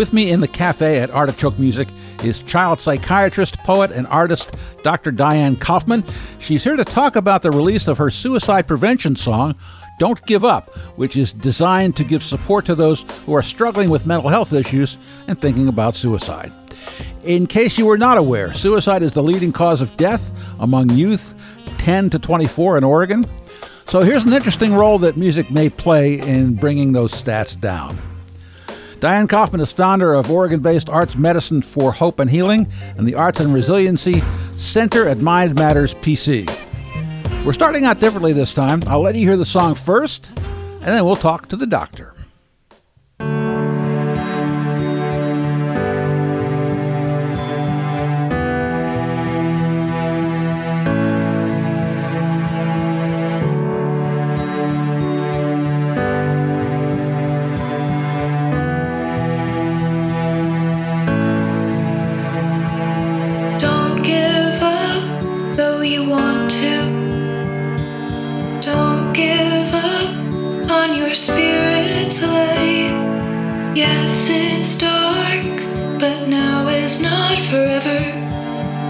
With me in the cafe at Artichoke Music is child psychiatrist, poet, and artist Dr. Diane Kaufman. She's here to talk about the release of her suicide prevention song, Don't Give Up, which is designed to give support to those who are struggling with mental health issues and thinking about suicide. In case you were not aware, suicide is the leading cause of death among youth 10 to 24 in Oregon. So here's an interesting role that music may play in bringing those stats down. Diane Kaufman is founder of Oregon based Arts Medicine for Hope and Healing and the Arts and Resiliency Center at Mind Matters PC. We're starting out differently this time. I'll let you hear the song first, and then we'll talk to the doctor. spirit's light. Yes, it's dark, but now is not forever.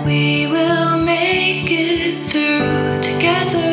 We will make it through together.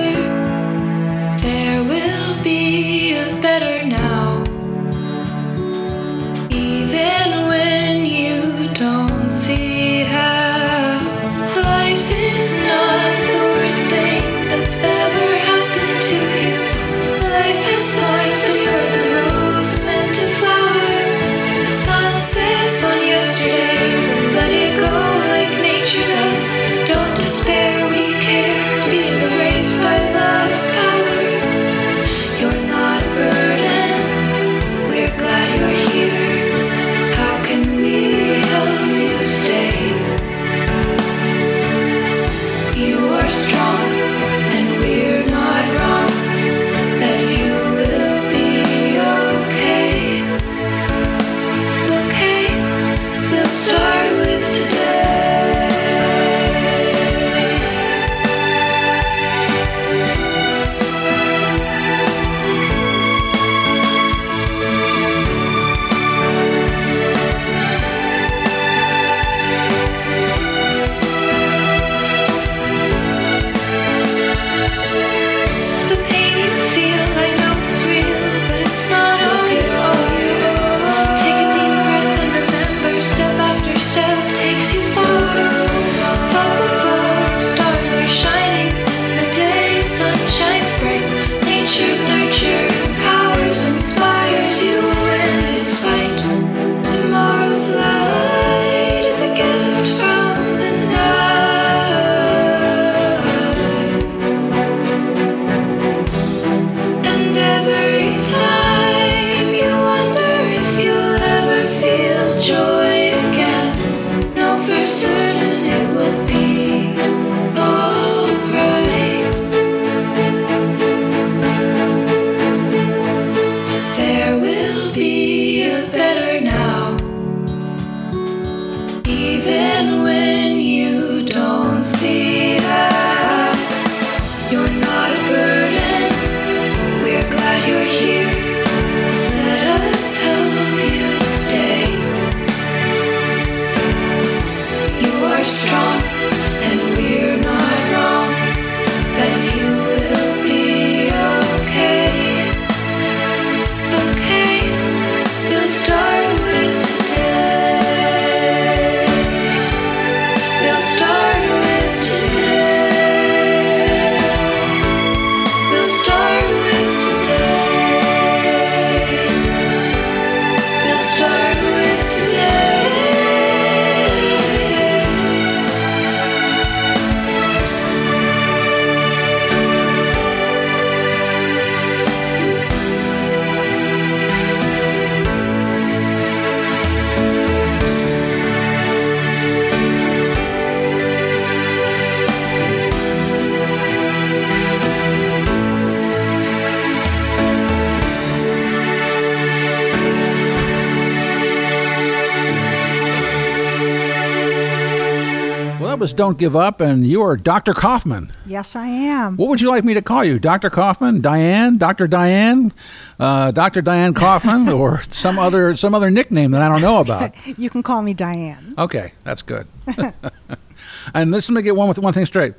Don't Give Up, and you are Dr. Kaufman. Yes, I am. What would you like me to call you? Dr. Kaufman? Diane? Dr. Diane? Uh, Dr. Diane Kaufman? or some other some other nickname that I don't know about? you can call me Diane. Okay, that's good. and let's let me get one with one thing straight.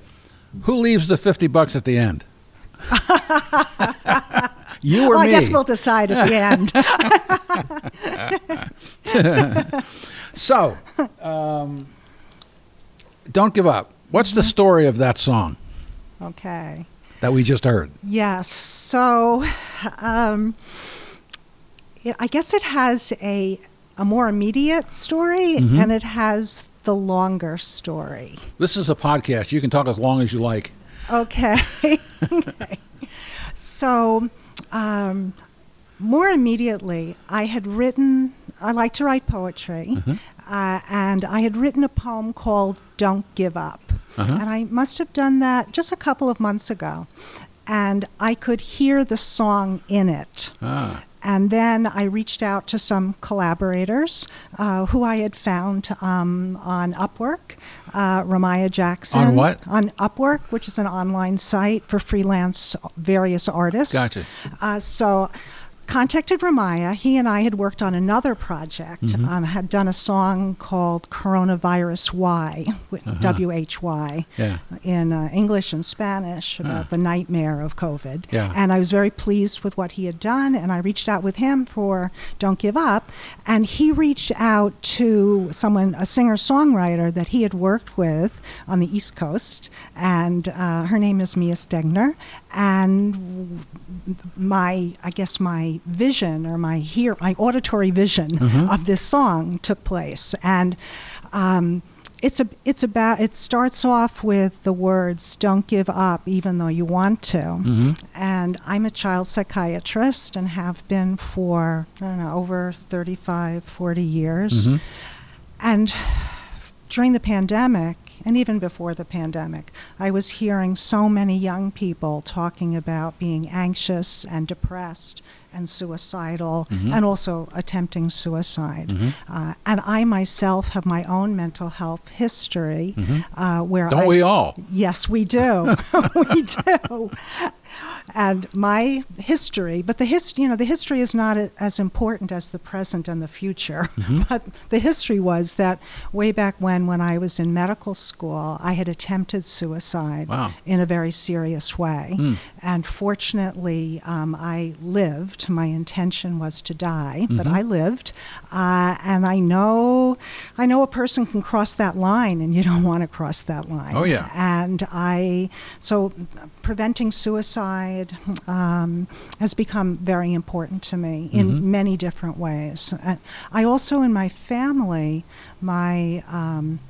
Who leaves the 50 bucks at the end? you or well, me? I guess we'll decide at the end. so, don't give up. What's the story of that song? Okay. That we just heard. Yes. So, um, it, I guess it has a a more immediate story, mm-hmm. and it has the longer story. This is a podcast. You can talk as long as you like. Okay. okay. So, um, more immediately, I had written, I like to write poetry, mm-hmm. uh, and I had written a poem called Don't Give Up. Uh-huh. And I must have done that just a couple of months ago. And I could hear the song in it. Ah. And then I reached out to some collaborators uh, who I had found um, on Upwork. Uh, Ramaya Jackson. On what? On Upwork, which is an online site for freelance various artists. Gotcha. Uh, so contacted Ramaya. He and I had worked on another project, mm-hmm. um, had done a song called Coronavirus Y, uh-huh. W H Y, yeah. in uh, English and Spanish about uh. the nightmare of COVID. Yeah. And I was very pleased with what he had done, and I reached out with him for Don't Give Up. And he reached out to someone, a singer songwriter that he had worked with on the East Coast, and uh, her name is Mia Stegner. And my, I guess, my vision or my hear my auditory vision mm-hmm. of this song took place, and um, it's a it's about it starts off with the words "Don't give up, even though you want to." Mm-hmm. And I'm a child psychiatrist and have been for I don't know over 35, 40 years, mm-hmm. and during the pandemic and even before the pandemic, I was hearing so many young people talking about being anxious and depressed and suicidal mm-hmm. and also attempting suicide. Mm-hmm. Uh, and I myself have my own mental health history mm-hmm. uh, where Don't I, we all? Yes, we do. we do and my history, but the hist- you know, the history is not a, as important as the present and the future. Mm-hmm. but the history was that way back when, when I was in medical school, I had attempted suicide wow. in a very serious way, mm. and fortunately, um, I lived. My intention was to die, mm-hmm. but I lived, uh, and I know, I know a person can cross that line, and you don't want to cross that line. Oh yeah, and I so preventing suicide um, has become very important to me in mm-hmm. many different ways. I also, in my family, my um,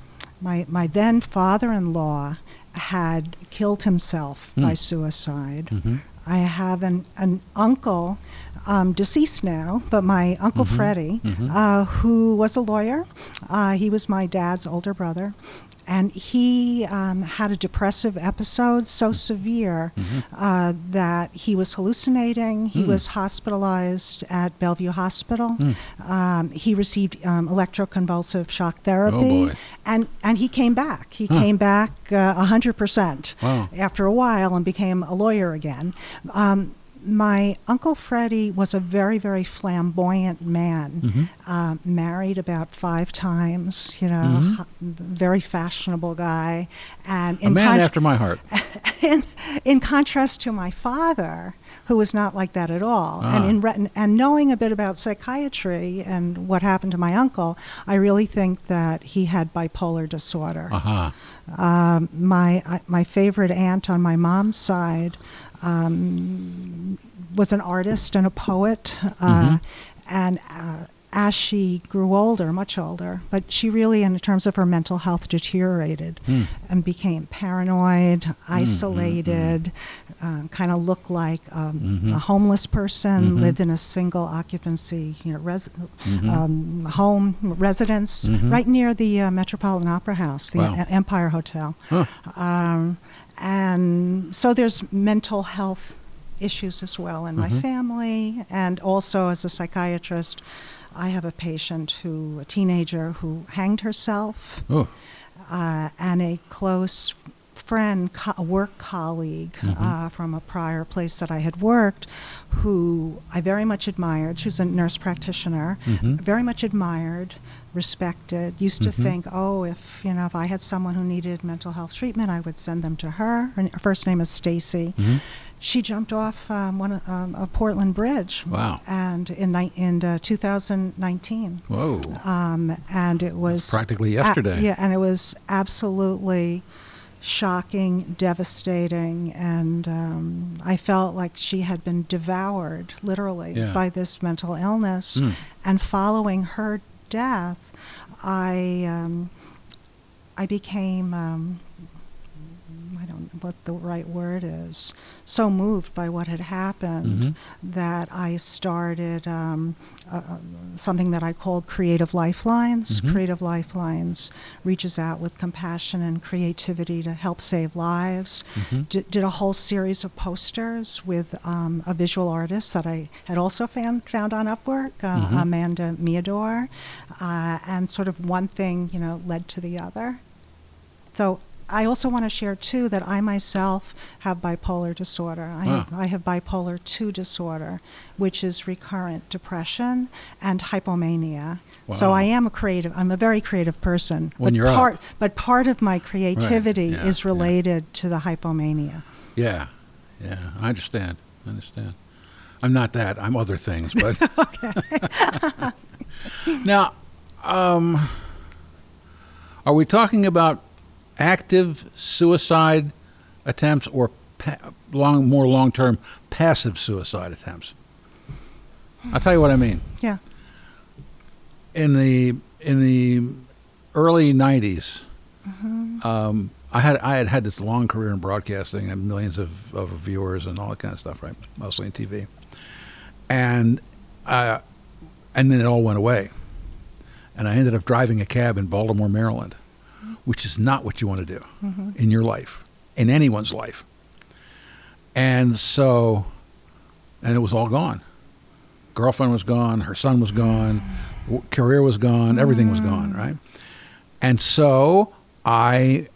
my my then father-in-law had killed himself mm. by suicide. Mm-hmm. I have an, an uncle, um, deceased now, but my Uncle mm-hmm. Freddie, mm-hmm. Uh, who was a lawyer. Uh, he was my dad's older brother and he um, had a depressive episode so severe mm-hmm. uh, that he was hallucinating. He mm. was hospitalized at Bellevue Hospital. Mm. Um, he received um, electroconvulsive shock therapy, oh and and he came back. He huh. came back uh, hundred uh, percent wow. after a while and became a lawyer again. Um, my uncle Freddie was a very, very flamboyant man. Mm-hmm. Uh, married about five times, you know, mm-hmm. very fashionable guy, and a man con- after my heart. in, in contrast to my father, who was not like that at all, ah. and in re- and knowing a bit about psychiatry and what happened to my uncle, I really think that he had bipolar disorder. Uh-huh. Um, my uh, my favorite aunt on my mom's side um, was an artist and a poet, uh, mm-hmm. and uh, as she grew older, much older, but she really, in terms of her mental health, deteriorated mm. and became paranoid, mm, isolated, mm-hmm. Uh, kind of looked like um, mm-hmm. a homeless person, mm-hmm. lived in a single occupancy you know, res- mm-hmm. um, home residence mm-hmm. right near the uh, Metropolitan Opera House, the wow. Empire Hotel. Huh. Um, and so there's mental health issues as well in my family, and also as a psychiatrist. I have a patient who, a teenager who hanged herself. Oh. uh, and a close friend, co- a work colleague uh, from a prior place that I had worked, who I very much admired. She was a nurse practitioner, Mhm. very much admired, respected. Used to Mhm. think, oh, if you know, if I had someone who needed mental health treatment, I would send them to her. Her, n- her first name is Stacy. Mhm. She jumped off um, one of- um, a Portland Bridge, Wow. and in ni- in uh, 2019, Whoa. um, and it was Practically a- yesterday. yeah, and it was absolutely shocking, devastating, and um, I felt like she had been devoured, literally, Yeah. by this mental illness. Mm. And following her death, I um, I became um, I don't know what the right word is. So moved by what had happened Mhm. that I started um, uh, uh, something that I called Creative Lifelines. Mhm. Creative Lifelines reaches out with compassion and creativity to help save lives. Mhm. D- did a whole series of posters with um, a visual artist that I had also found, found on Upwork, uh, Mhm. Amanda Miador, uh, and sort of one thing, you know, led to the other. So I also want to share too that I myself have bipolar disorder. I, have, I have bipolar 2 disorder, which is recurrent depression and hypomania. So I am a creative. I'm a very creative person. When but you're up. part, but part of my creativity yeah, is yeah. related to the hypomania. Yeah, yeah, I understand. I understand. I'm not that. I'm other things, but now, um, are we talking about active suicide attempts or pa- long, more long-term passive suicide attempts? I'll tell you what I mean. Yeah. In the in the early '90s, um, I had I had had this long career in broadcasting and millions of, of viewers and all that kind of stuff, right? Mostly in TV, and uh, and then it all went away, and I ended up driving a cab in Baltimore, Maryland, which is not what you want to do in your life, in anyone's life, and so, and it was all gone. Girlfriend was gone, her son was gone, mm. w- career was gone, everything was gone, mm. right? And so I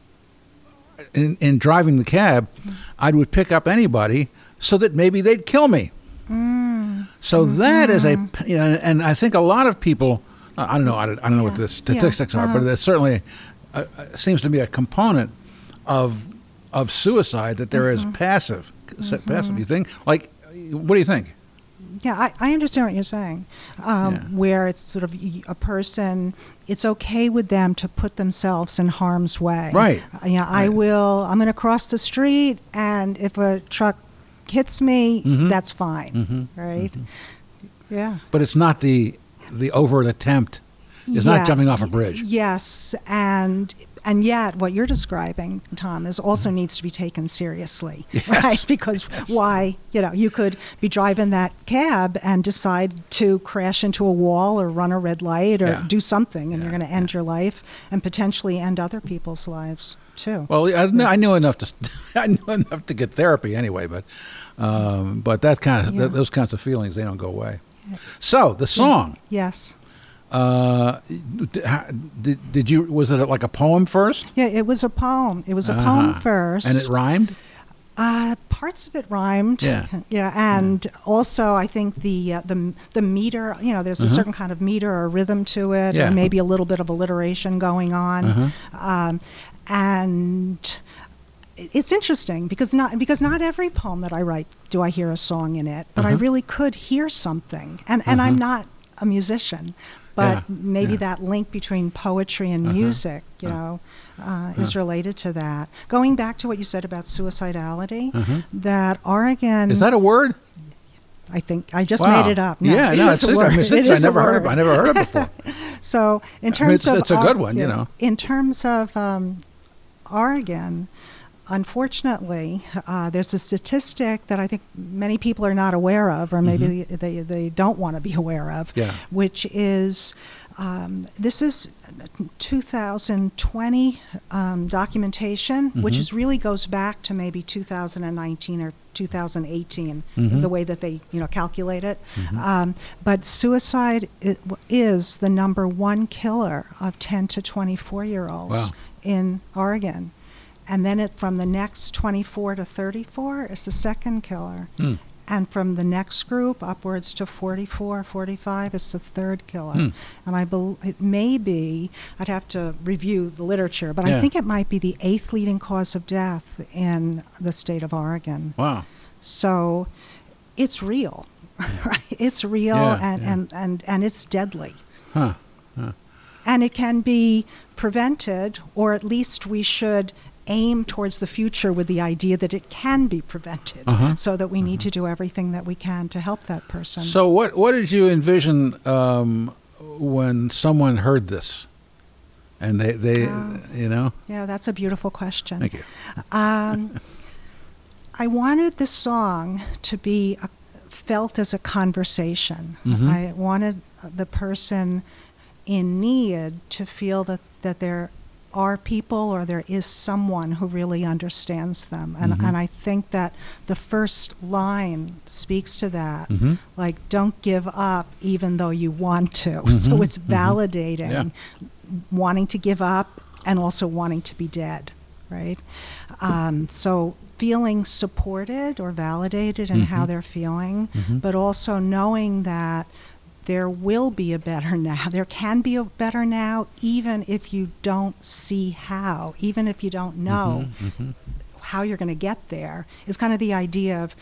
in, in driving the cab, mm. I would pick up anybody so that maybe they'd kill me. So that is a, mm-hmm. you know, and I think a lot of people, I don't know, I don't, I don't know what the statistics are, but Uh-huh. it certainly uh, seems to be a component of of suicide that there is passive, passive. You think? Like, what do you think? Yeah, I, I understand what you're saying. Um, Yeah. Where it's sort of a person, it's okay with them to put themselves in harm's way. Right. Uh, you know, I will. I'm going to cross the street, and if a truck hits me, Mhm. that's fine. Mhm. Right. Yeah. But it's not the the overt attempt. It's not jumping off a bridge. Yes, and and yet what you're describing, Tom, is also needs to be taken seriously, Yes. right? Because why, you know, you could be driving that cab and decide to crash into a wall or run a red light or Yeah. do something, and Yeah, you're going to end yeah. your life and potentially end other people's lives too. Well, I, kn- I knew enough to I knew enough to get therapy anyway, but um, but that kind of th- those kinds of feelings they don't go away. So the song, yes. Uh, did, did you was it like a poem first? Yeah, it was a poem. It was a Uh-huh. poem first. and it rhymed. Uh, parts of it rhymed. Yeah. yeah, and also I think the uh, the the meter. You know, there's a Uh-huh. certain kind of meter or rhythm to it, Yeah. maybe a little bit of alliteration going on, Uh-huh. um, and it's interesting because not because not every poem that I write do I hear a song in it, but I Uh-huh. really could hear something, and and I'm Uh-huh. not a musician. But Yeah, maybe yeah. that link between poetry and Uh-huh. music, you Uh. know, uh, is Uh. related to that. Going back to what you said about suicidality, Uh-huh. that Oregon. Is that a word? I think I just Wow. made it up. No, yeah, it no, it's, a I, word. mean, It it's- I is never heard of. I never heard it before. So in mean, terms it's- of it's a good one, you know. In terms of um, Oregon, unfortunately, uh, there's a statistic that I think many people are not aware of, or maybe they, they, they don't want to be aware of, Mm-hmm. Yeah. which is Um, this is 2020 um, documentation, which Mhm. is really goes back to maybe 2019 or 2018, Mhm. the way that they you know calculate it. Mhm. Um, but suicide is the number one killer of 10 to 24 year olds Wow. in Oregon. And then it, from the next 24 to 34 is the second killer. Hmm. And from the next group upwards to 44, 45, it's the third killer. Hmm. And I believe it may be, I'd have to review the literature, but Yeah. I think it might be the eighth leading cause of death in the state of Oregon. Wow. So it's real, right? It's real Yeah, and, yeah. and, and, and it's deadly. Huh. Huh. And it can be prevented, or at least we should aim towards the future with the idea that it can be prevented Uh-huh. so that we need to do everything that we can to help that person. So what what did you envision um, when someone heard this, and they they Um, you know? yeah, that's a beautiful question. Thank you. Um, I wanted the song to be a, felt as a conversation. Mhm. I wanted the person in need to feel that, that there are people or there is someone who really understands them. And, Mhm. and I think that the first line speaks to that. Mhm. Like, don't give up even though you want to. Mhm, So it's mhm. validating Yeah. wanting to give up and also wanting to be dead, right? Um, so feeling supported or validated in how Mhm. they're feeling, Mhm. but also knowing that there will be a better now. There can be a better now, even if you don't see how, even if you don't know Mhm, mhm. how you're going to get there is kind of the idea of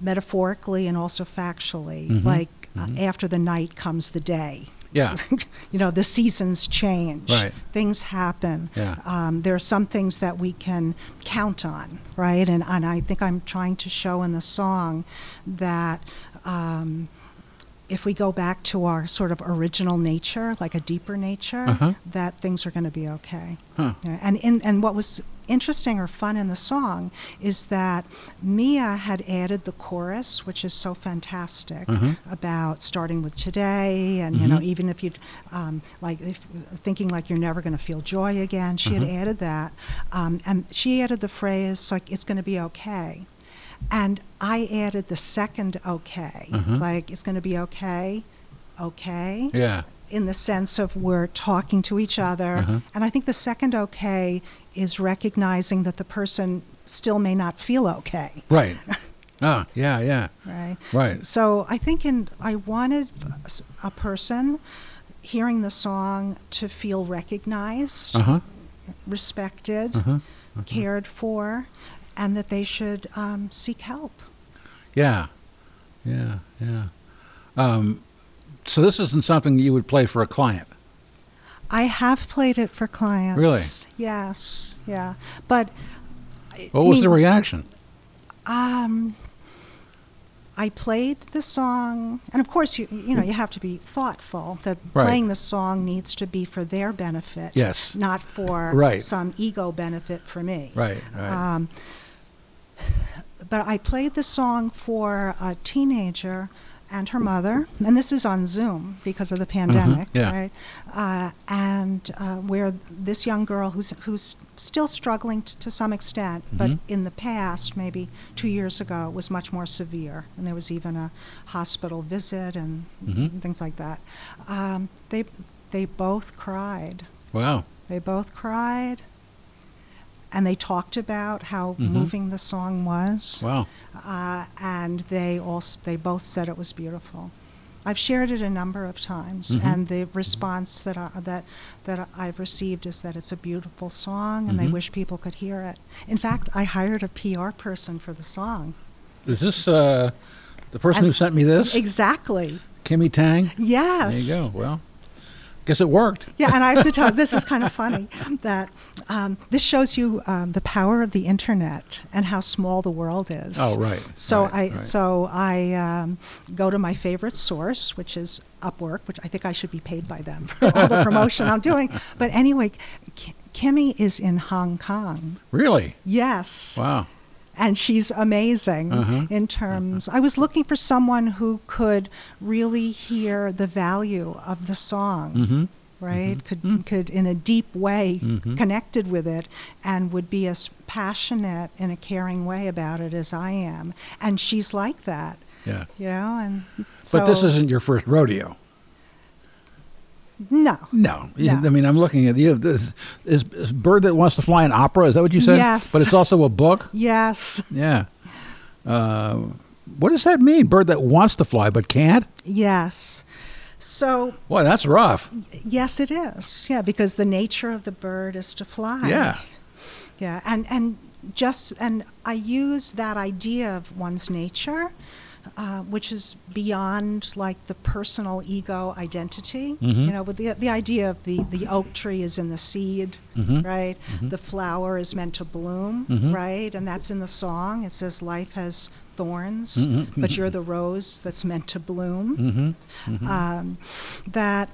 metaphorically and also factually Mhm, like uh, mhm. after the night comes the day Yeah. you know the seasons change Right. things happen Yeah. um, there are some things that we can count on right and, and i think i'm trying to show in the song that um, if we go back to our sort of original nature like a deeper nature Uh-huh. that things are going to be okay Huh. And in, and what was interesting or fun in the song is that Mia had added the chorus, which is so fantastic, Mhm. about starting with today, and you know, Mhm. even if you um, like if, thinking like you're never going to feel joy again. She Mhm. had added that, um, and she added the phrase like it's going to be okay. And I added the second okay, Mhm. like it's going to be okay, okay Yeah. in the sense of we're talking to each other. Uh-huh. And I think the second okay is recognizing that the person still may not feel okay. Right. Ah. Yeah. Yeah. Right. Right. S- So I think in I wanted a person hearing the song to feel recognized, Uh huh. respected, Uh huh. cared for, and that they should um, seek help. Yeah. Yeah. Yeah. Um, so this isn't something you would play for a client. I have played it for clients. Really? Yes. Yeah. But I What was the mean, reaction? Um, I played the song, and of course, you you know you have to be thoughtful that Right. playing the song needs to be for their benefit, Yes. not for Right. some ego benefit for me. Right. Right. Um, but I played the song for a teenager and her mother, and this is on Zoom because of the pandemic, yeah. right? Uh, and uh, where this young girl who's who's still struggling t- to some extent, but Mhm. in the past, maybe two years ago, was much more severe, and there was even a hospital visit and Mhm. things like that. Um, they they both cried. wow. They both cried, and they talked about how Mhm. moving the song was. Wow. Uh, and they also they both said it was beautiful. I've shared it a number of times, Mhm. and the response that I, that that I've received is that it's a beautiful song, and they Mhm. wish people could hear it. In fact, I hired a PR person for the song. Is this uh, the person who sent me this? Exactly. Kimmy Tang. Yes. There you go. Well, guess it worked. Yeah, and I have to tell this is kind of funny that um, this shows you um, the power of the internet and how small the world is. Oh, right. So right, I right. so I um, go to my favorite source, which is Upwork, which I think I should be paid by them for all the promotion I'm doing. But anyway, K- Kimmy is in Hong Kong. really. Yes, Wow. And she's amazing Uh-huh. in terms. I was looking for someone who could really hear the value of the song. Mm-hmm. Right, could could in a deep way Mhm. connected with it, and would be as passionate in a caring way about it as I am. And she's like that, Yeah. you know. And But this isn't your first rodeo. No, No. No. I mean, I'm looking at you. This is, is Bird That Wants to Fly an opera? Is that what you said? Yes. But it's also a book? yes, Yeah. Uh, what does that mean? Bird that wants to fly but can't? yes. So Boy, that's rough. Yes, it is. Yeah, because the nature of the bird is to fly. Yeah. Yeah, and and just and I use that idea of one's nature, uh, which is beyond like the personal ego identity. Mhm. You know, with the the idea of the the oak tree is in the seed, Mhm. right? The flower is meant to bloom, Mhm. right? And that's in the song. It says life has thorns, Mhm. but you're the rose that's meant to bloom Mm-hmm. um, that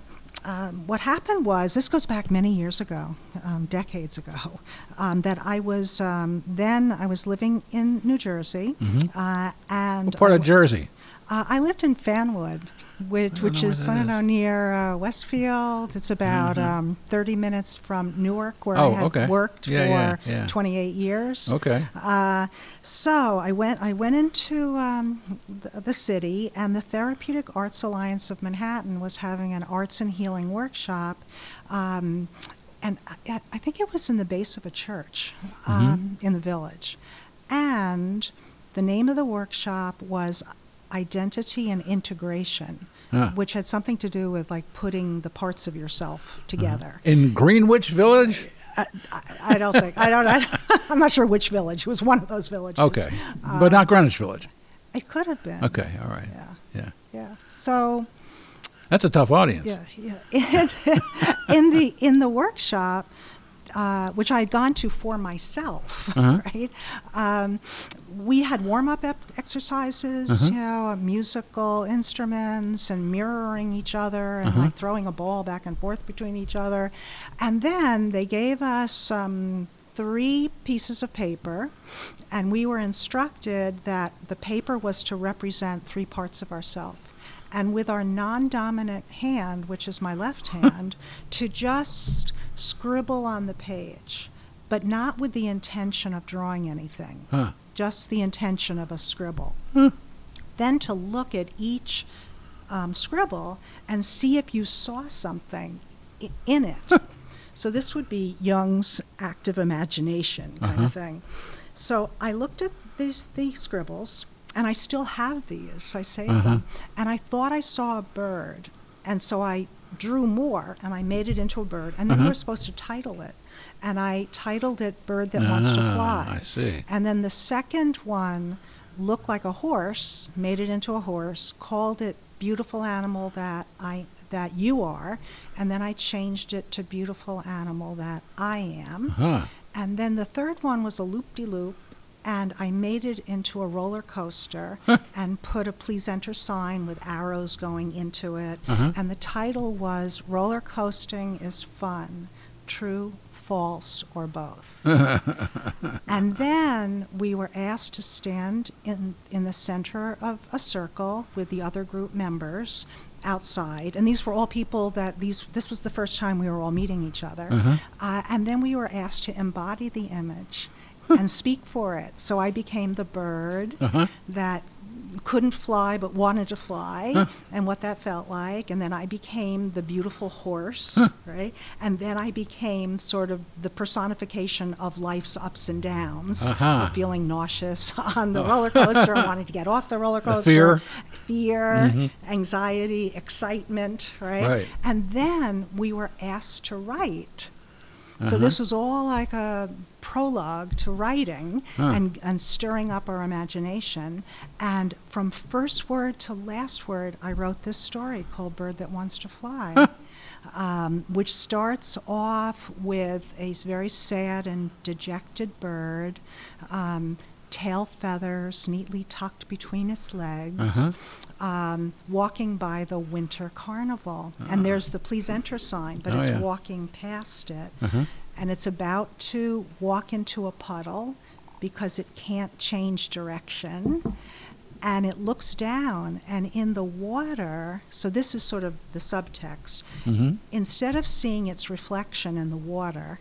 um, what happened was this goes back many years ago, um, decades ago. Um, that I was um, then I was living in New Jersey, Mhm. uh, and What part I, of Jersey? uh, I lived in Fanwood, which which is I don't know near uh, Westfield. It's about Mhm. um, 30 minutes from Newark, where Oh, I had okay. worked Yeah, for yeah, yeah. 28 years. Okay. Uh, so I went. I went into um, the, the city, and the Therapeutic Arts Alliance of Manhattan was having an arts and healing workshop, um, and I, I think it was in the base of a church um, in the village, and the name of the workshop was Identity and Integration. Which had something to do with like putting the parts of yourself uh-huh. together. In Greenwich Village? Uh, I, I don't think I don't. I, I'm not sure which village. It was one of those villages. Okay. Uh, but not Greenwich Village. It could have been. Okay, all right. Yeah. Yeah. Yeah. So That's a tough audience. yeah, yeah. In the in the workshop, uh, which I had gone to for myself, Uh-huh. right? Um, we had warm up ep- exercises, Uh-huh. you know, musical instruments and mirroring each other and Uh-huh. like throwing a ball back and forth between each other. And then they gave us um, three pieces of paper, and we were instructed that the paper was to represent three parts of ourselves. And with our non dominant hand, which is my left hand, to just scribble on the page, but not with the intention of drawing anything Huh. just the intention of a scribble. Hmm. Then to look at each um, scribble and see if you saw something i- in it. so this would be Jung's active imagination kind Uh-huh. of thing. So I looked at these these scribbles, and I still have these. I saved Uh-huh. them, and I thought I saw a bird, and so I drew more, and I made it into a bird, and then we Uh-huh. were supposed to title it, and I titled it "Bird That Wants to Ah, Fly." I see. And then the second one looked like a horse, made it into a horse, called it beautiful animal that I that you are, and then I changed it to beautiful animal that I am. Huh. And then the third one was a loop de loop, and I made it into a roller coaster and put a please enter sign with arrows going into it. Uh-huh. And the title was Roller Coasting is Fun, True, False, or Both. and then we were asked to stand in, in the center of a circle with the other group members outside and these were all people that these this was the first time we were all meeting each other Uh-huh. uh, and then we were asked to embody the image and speak for it so i became the bird Uh-huh. that couldn't fly but wanted to fly Huh. and what that felt like and then i became the beautiful horse Huh. right and then i became sort of the personification of life's ups and downs uh-huh. feeling nauseous on the roller coaster wanting to get off the roller The coaster fear. fear Mhm. anxiety excitement right? Right. and then we were asked to write so Uh-huh. this was all like a prologue to writing Huh. and, and stirring up our imagination. And from first word to last word, I wrote this story called Bird That Wants to Fly, um, which starts off with a very sad and dejected bird. Um, Tail feathers neatly tucked between its legs, Uh-huh. Um, walking by the winter carnival. And there's the please enter sign, but Oh, it's yeah. walking past it Uh-huh. and it's about to walk into a puddle because it can't change direction. And it looks down, and in the water, so this is sort of the subtext. Mm-hmm. Instead of seeing its reflection in the water,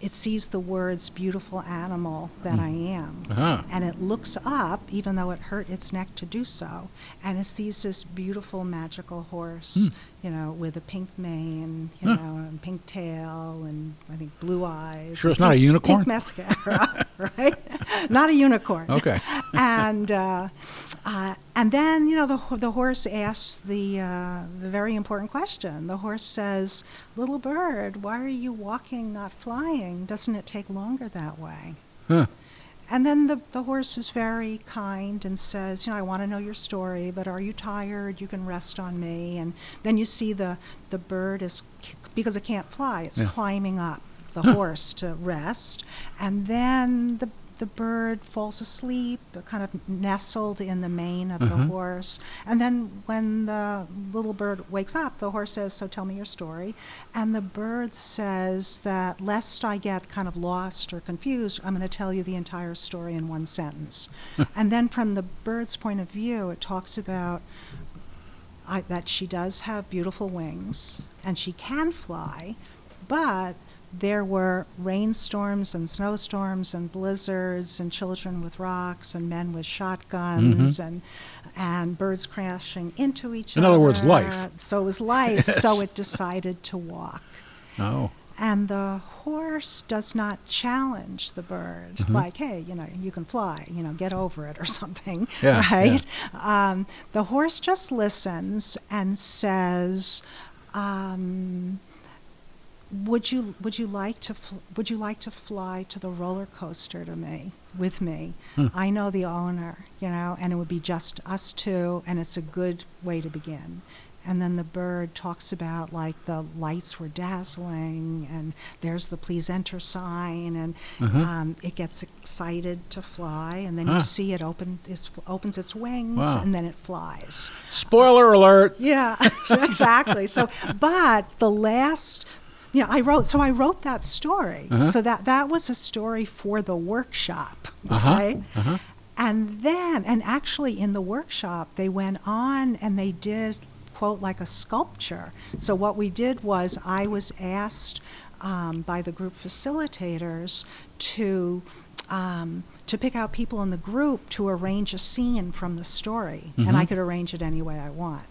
it sees the words beautiful animal that I am. Uh-huh. And it looks up, even though it hurt its neck to do so, and it sees this beautiful magical horse, you know, with a pink mane, you Huh. know, and pink tail, and I think blue eyes. Sure it's not a unicorn? Pink mascara, right? not a unicorn. Okay. and uh, uh, and then you know the the horse asks the uh, the very important question. The horse says, "Little bird, why are you walking, not flying? Doesn't it take longer that way?" Huh. And then the, the horse is very kind and says, You know, I want to know your story, but are you tired? You can rest on me. And then you see the, the bird is, because it can't fly, it's Yeah. climbing up the Huh. horse to rest. And then the, the bird falls asleep, kind of nestled in the mane of the Mhm. horse. And then when the little bird wakes up, the horse says, So tell me your story. And the bird says that lest I get kind of lost or confused, I'm going to tell you the entire story in one sentence. and then from the bird's point of view, it talks about I, that she does have beautiful wings and she can fly, but there were rainstorms and snowstorms and blizzards and children with rocks and men with shotguns and and birds crashing into each In other. In other words, life. So it was life. so it decided to walk. Oh. And the horse does not challenge the bird, Mhm. like, hey, you know, you can fly, you know, get over it or something, Yeah, right? Um, the horse just listens and says, um, would you would you like to fl- would you like to fly to the roller coaster to me with me? Hmm. I know the owner, you know, and it would be just us two, and it's a good way to begin. And then the bird talks about like the lights were dazzling, and there's the please enter sign, and Mhm. um, it gets excited to fly, and then you see it open its, opens its wings, Wow. and then it flies. Spoiler alert. Yeah, so exactly. So, but the last, you know, I wrote. So I wrote that story. Uh-huh. So that that was a story for the workshop, Uh-huh. right? Uh-huh. And then, and actually, in the workshop, they went on and they did quote like a sculpture. So what we did was I was asked um, by the group facilitators to. Um, to pick out people in the group to arrange a scene from the story, and I Mhm. could arrange it any way I want.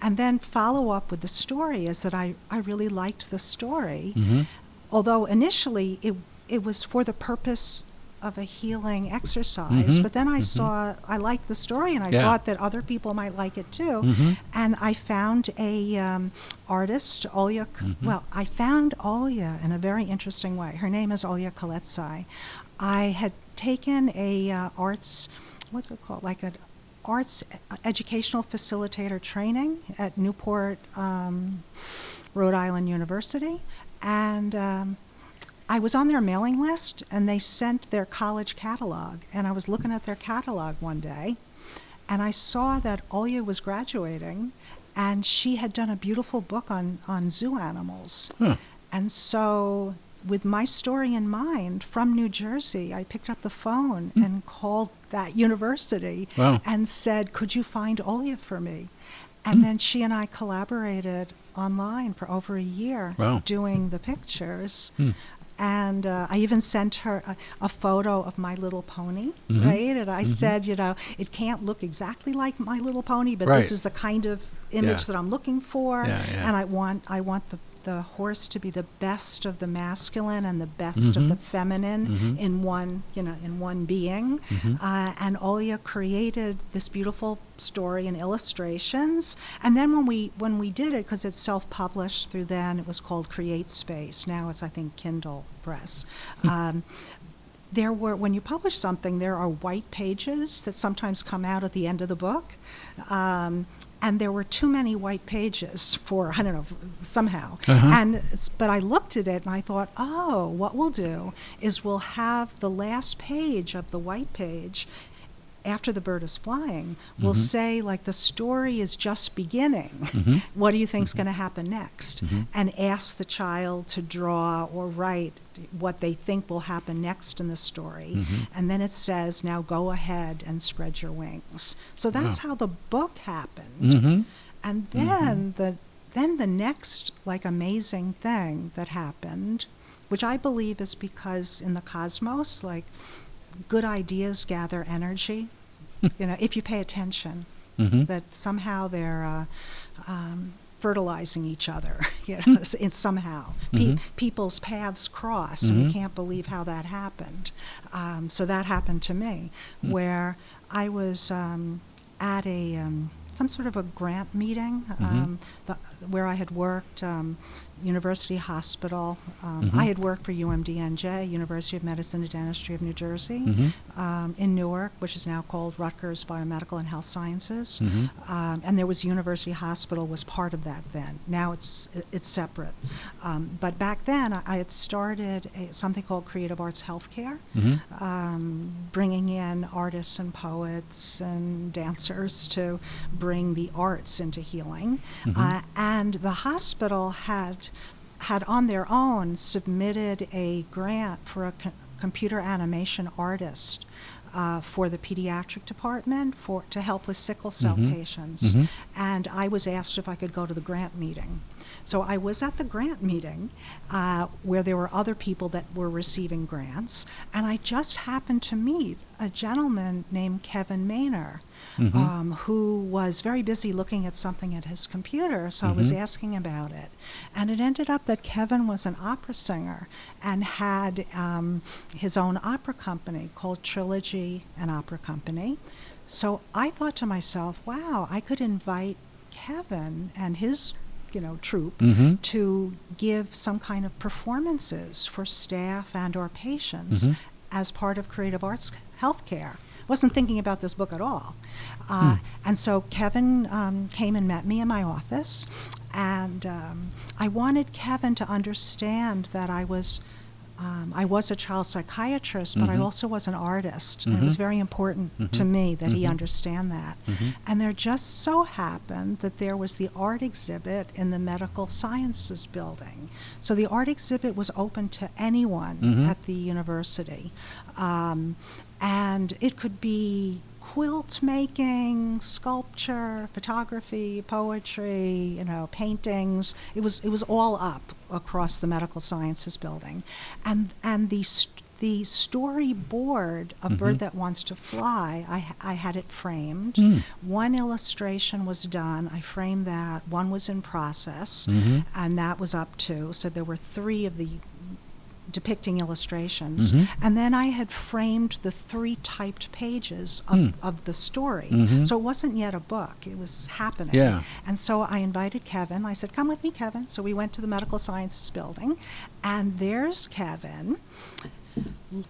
And then follow up with the story is that I, I really liked the story, Mm-hmm. although initially it it was for the purpose of a healing exercise. Mhm, But then I mhm. saw I liked the story, and I Yeah. thought that other people might like it too. Mhm. And I found a um, artist, Olya. Mhm. Well, I found Olya in a very interesting way. Her name is Olya Koletsai. I had taken a uh, arts, what's it called, like an arts educational facilitator training at Newport, um, Rhode Island University, and. Um, I was on their mailing list and they sent their college catalog. And I was looking at their catalog one day and I saw that Olya was graduating and she had done a beautiful book on, on zoo animals. Huh. And so, with my story in mind, from New Jersey, I picked up the phone and called that university Wow. and said, Could you find Olya for me? And then she and I collaborated online for over a year Wow. doing the pictures. Hmm. And uh, I even sent her a, a photo of My Little Pony, Mhm. right? And I Mhm. said, you know, it can't look exactly like My Little Pony, but Right. this is the kind of image Yeah. that I'm looking for. Yeah, yeah. And I want, I want the, the horse to be the best of the masculine and the best of the Mhm. feminine Mhm. in one, you know, in one being. Mhm. Uh, and Olya created this beautiful story and illustrations. And then when we when we did it, because it's self-published through then, it was called CreateSpace. Now it's I think Kindle Press. um, there were when you publish something, there are white pages that sometimes come out at the end of the book. Um, and there were too many white pages for I don't know somehow. Uh-huh. And but I looked at it and I thought, oh, what we'll do is we'll have the last page of the white page after the bird is flying, will Mhm. say like the story is just beginning. Mhm. What do you think's going to happen next? Mhm. And ask the child to draw or write what they think will happen next in the story. Mhm. And then it says, now go ahead and spread your wings. So that's Wow. how the book happened. Mm-hmm. And then the then the next like amazing thing that happened, which I believe is because in the cosmos, like good ideas gather energy. you know, if you pay attention, Mm-hmm. that somehow they're uh, um, fertilizing each other. You know, in somehow Pe- Mhm. people's paths cross, and you Mhm. can't believe how that happened. Um, so that happened to me, Mm. where I was um, at a um, some sort of a grant meeting Mhm. um, the, where I had worked. University Hospital. Um, Mhm. I had worked for UMDNJ, University of Medicine and Dentistry of New Jersey, Mhm. um, in Newark, which is now called Rutgers Biomedical and Health Sciences. Mhm. Um, and there was University Hospital was part of that then. Now it's it's separate. Um, but back then, I, I had started a, something called Creative Arts Healthcare, Mhm. um, bringing in artists and poets and dancers to bring the arts into healing. Mhm. Uh, and the hospital had had on their own submitted a grant for a co- computer animation artist uh, for the pediatric department for to help with sickle cell Mhm. patients. Mhm. And I was asked if I could go to the grant meeting. So I was at the grant meeting uh, where there were other people that were receiving grants, and I just happened to meet a gentleman named Kevin Maynor, Mhm. um, who was very busy looking at something at his computer. So I was Mhm. asking about it, and it ended up that Kevin was an opera singer and had um, his own opera company called Trilogy: An Opera Company. So I thought to myself, wow, I could invite Kevin and his you know troupe Mhm. to give some kind of performances for staff and or patients Mhm. as part of creative arts healthcare wasn't thinking about this book at all uh, Hmm. and so kevin um, came and met me in my office and um, i wanted kevin to understand that i was um, I was a child psychiatrist, but I Mhm. also was an artist. And it was very important to Mhm. me that he Mhm. understand that. Mhm. And there just so happened that there was the art exhibit in the Medical Sciences building. So the art exhibit was open to anyone Mhm. at the university. Um, and it could be quilt making, sculpture, photography, poetry, you know, paintings. It was it was all up across the medical sciences building, and and the st- the storyboard of Bird Mhm. That Wants to Fly, I I had it framed. Mm. One illustration was done. I framed that. One was in process, Mhm. and that was up too. So there were three of the depicting illustrations. Mhm. And then I had framed the three typed pages of, Mm. of the story. Mhm. So it wasn't yet a book, it was happening. Yeah. And so I invited Kevin. I said, Come with me, Kevin. So we went to the medical sciences building, and there's Kevin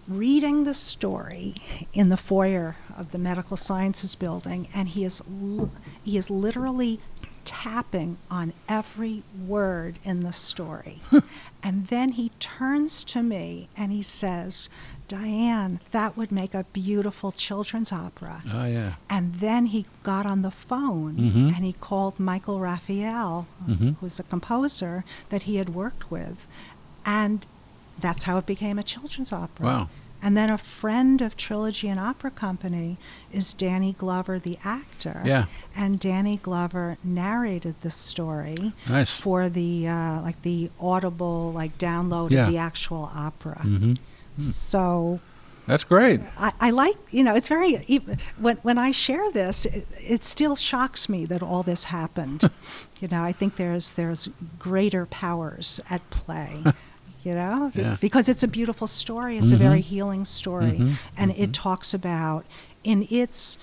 reading the story in the foyer of the medical sciences building, and he is, l- he is literally tapping on every word in the story. and then he turns to me and he says, Diane, that would make a beautiful children's opera. Oh yeah. And then he got on the phone Mhm. and he called Michael Raphael, Mhm. who's a composer that he had worked with. And that's how it became a children's opera. Wow. And then a friend of Trilogy: An Opera Company is Danny Glover, the actor. Yeah. And Danny Glover narrated the story Nice. for the uh, like the audible like download Yeah. of the actual opera. Mm-hmm. So That's great. I, I like, you know, it's very, when, when I share this, it, it still shocks me that all this happened. you know, I think there's, there's greater powers at play, you know, Yeah. because it's a beautiful story. It's a very Mhm. healing story. Mhm. And Mhm. it talks about, in its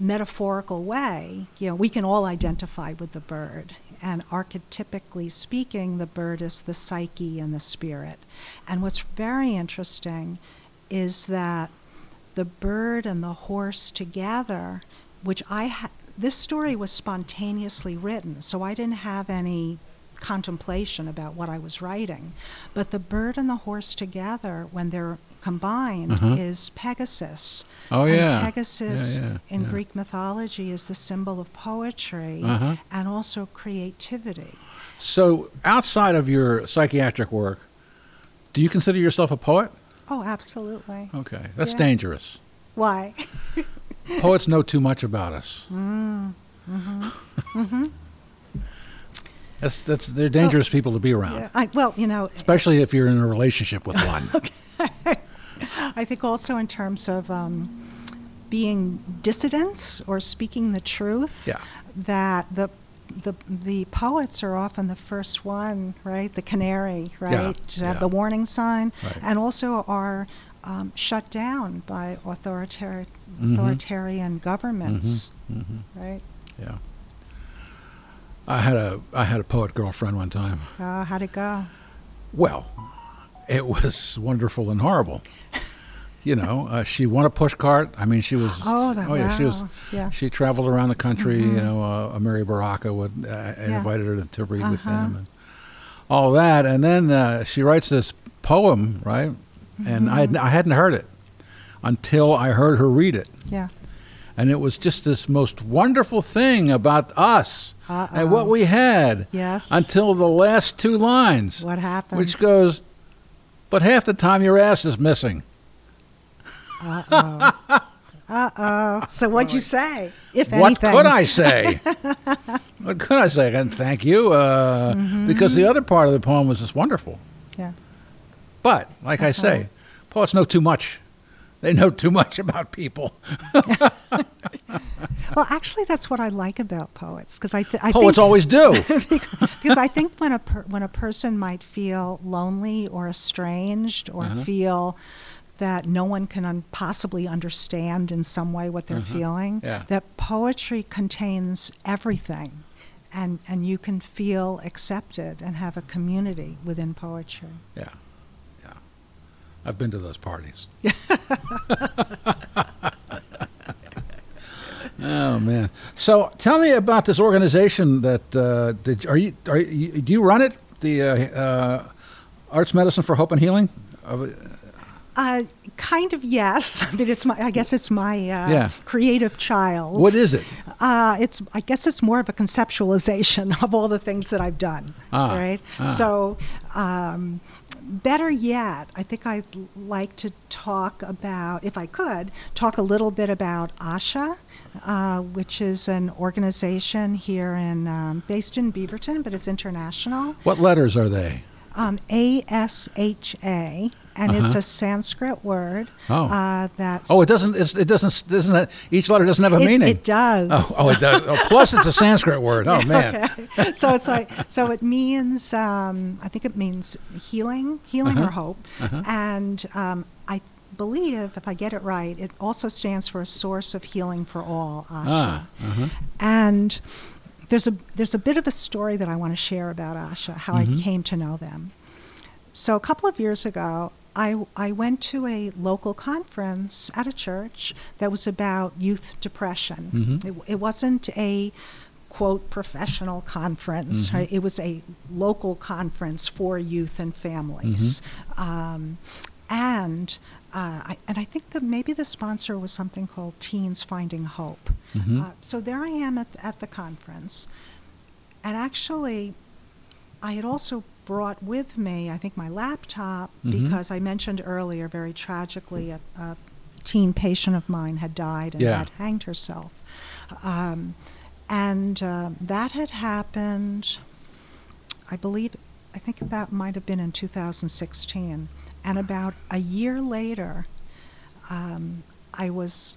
metaphorical way, you know, we can all identify with the bird. And archetypically speaking, the bird is the psyche and the spirit. And what's very interesting is that the bird and the horse together, which I ha- this story was spontaneously written, so I didn't have any contemplation about what I was writing. But the bird and the horse together, when they're combined, Uh-huh. is Pegasus. Oh, And yeah. Pegasus Yeah, yeah, in yeah. Greek mythology is the symbol of poetry Uh-huh. and also creativity. So, outside of your psychiatric work, do you consider yourself a poet? Oh, absolutely. Okay, that's dangerous. Why? Poets know too much about us. Mm, hmm That's that's they're dangerous people to be around, Yeah, I, well, you know, especially if you're in a relationship with one. I think also in terms of um, being dissidents or speaking the truth. Yeah. That the the the poets are often the first one, right? The canary, right? Have yeah. the warning sign, Right. and also are um, shut down by authoritarian Mhm. authoritarian governments, hmm right? Yeah. I had a I had a poet girlfriend one time. Uh, how'd it go? Well, it was wonderful and horrible. You know, uh, she won a pushcart. I mean, she was. Oh, that, yeah, she was. Yeah. She traveled around the country. Mhm. You know, uh, Amiri Baraka would uh, Yeah. invited her to, to read with Uh-huh. him and all that. And then uh, she writes this poem, right? And I had, Mhm. I hadn't heard it until I heard her read it, Yeah. and it was just this most wonderful thing about us Uh-oh. and what we had Yes. until the last two lines, what happened? which goes, "But half the time your ass is missing." Uh oh. uh oh. So what'd you say? If What anything. What could I say? what could I say? And thank you, uh, because the other part of the poem was just wonderful. Mm-hmm. Yeah. But like I Uh-huh. say, poets know too much. They know too much about people. Well, actually, that's what I like about poets because I, th- I Poets think always do. because I think when a per- when a person might feel lonely or estranged or Uh-huh. feel that no one can un- possibly understand in some way what they're Uh-huh. feeling, Yeah. that poetry contains everything, and and you can feel accepted and have a community within poetry. Yeah, yeah. I've been to those parties. oh man! So tell me about this organization that uh, did, are you are you, do you run it? The uh, uh, Arts Medicine for Hope and Healing. Uh, kind of yes. I mean, it's my. I guess it's my uh, Yeah. creative child. what is it? Uh, it's. I guess it's more of a conceptualization of all the things that I've done. Ah, right. ah. So, um, better yet, I think I'd like to talk about, if I could, talk a little bit about ASHA, uh, which is an organization here in um, based in Beaverton, but it's international. What letters are they? Um, ASHA, and it's Uh-huh. a Sanskrit word Oh. uh, that's. Oh, it doesn't. It's, it doesn't. Doesn't that, each letter doesn't have a it, meaning? It does. Oh, oh, it does. Oh, plus, it's a Sanskrit word. Oh man. Okay. so it's like so it means um, I think it means healing, healing or Uh-huh. hope, Uh-huh. and um, I believe if I get it right, it also stands for a source of healing for all. Asha. Ah. Uh-huh. And there's a there's a bit of a story that I want to share about Asha, how Mhm. I came to know them. So a couple of years ago, I I went to a local conference at a church that was about youth depression. Mhm. It, it wasn't a quote professional conference. Mhm. Right? It was a local conference for youth and families. Um, and uh, I, and I think that maybe the sponsor was something called Teens Finding Hope. Mhm. Uh, so there I am at, at the conference, and actually, I had also brought with me, I think, my laptop Mhm. because I mentioned earlier, very tragically, a, a teen patient of mine had died and Yeah. had hanged herself. Um, and um that had happened, I believe, I think that might have been in 2016. And about a year later, um, I was.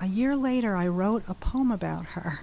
A year later, I wrote a poem about her.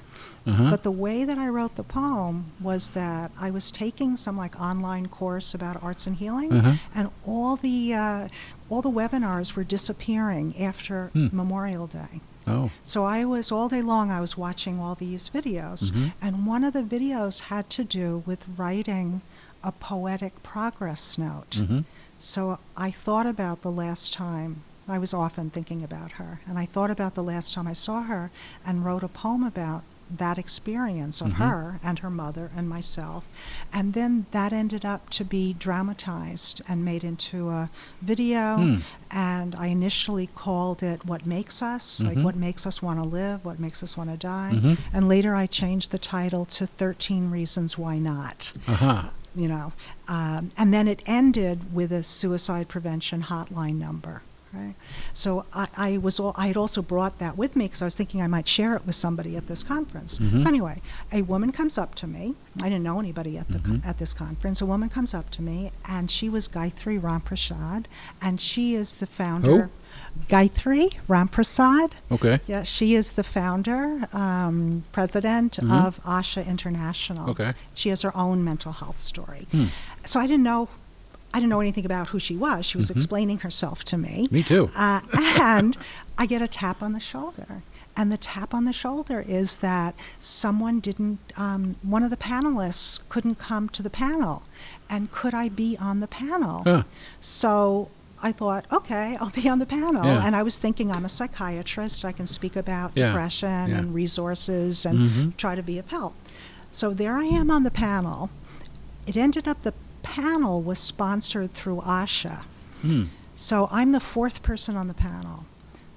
Uh-huh. But the way that I wrote the poem was that I was taking some like online course about arts and healing, Uh-huh. and all the uh, all the webinars were disappearing after Hmm. Memorial Day. oh. So I was all day long. I was watching all these videos, Mhm. and one of the videos had to do with writing a poetic progress note. hmm So I thought about the last time. I was often thinking about her, and I thought about the last time I saw her and wrote a poem about that experience of Mhm. her and her mother and myself. And then that ended up to be dramatized and made into a video. Hmm. And I initially called it What Makes Us, Mhm. like what makes us want to live, what makes us want to die. Mhm. And later I changed the title to 13 Reasons Why Not Uh-huh. You know, um, and then it ended with a suicide prevention hotline number. Right. So I, I was all, I had also brought that with me because I was thinking I might share it with somebody at this conference. Mhm. So anyway, a woman comes up to me. I didn't know anybody at the co- Mhm. at this conference. A woman comes up to me, and she was Gayatri Ramprasad, and she is the founder. Gayatri Ramprasad. Okay. Yeah, she is the founder, um, president Mhm. of Asha International. Okay. She has her own mental health story. Hmm. So I didn't know, I didn't know anything about who she was. She was Mhm. explaining herself to me. Me too. Uh, and I get a tap on the shoulder. And the tap on the shoulder is that someone didn't, um, one of the panelists couldn't come to the panel. And could I be on the panel? Huh. So I thought, okay, I'll be on the panel. Yeah. And I was thinking, I'm a psychiatrist. I can speak about Yeah, depression yeah. and resources and Mhm. try to be of help. So there I am on the panel. It ended up the panel was sponsored through ASHA. Hmm. So I'm the fourth person on the panel.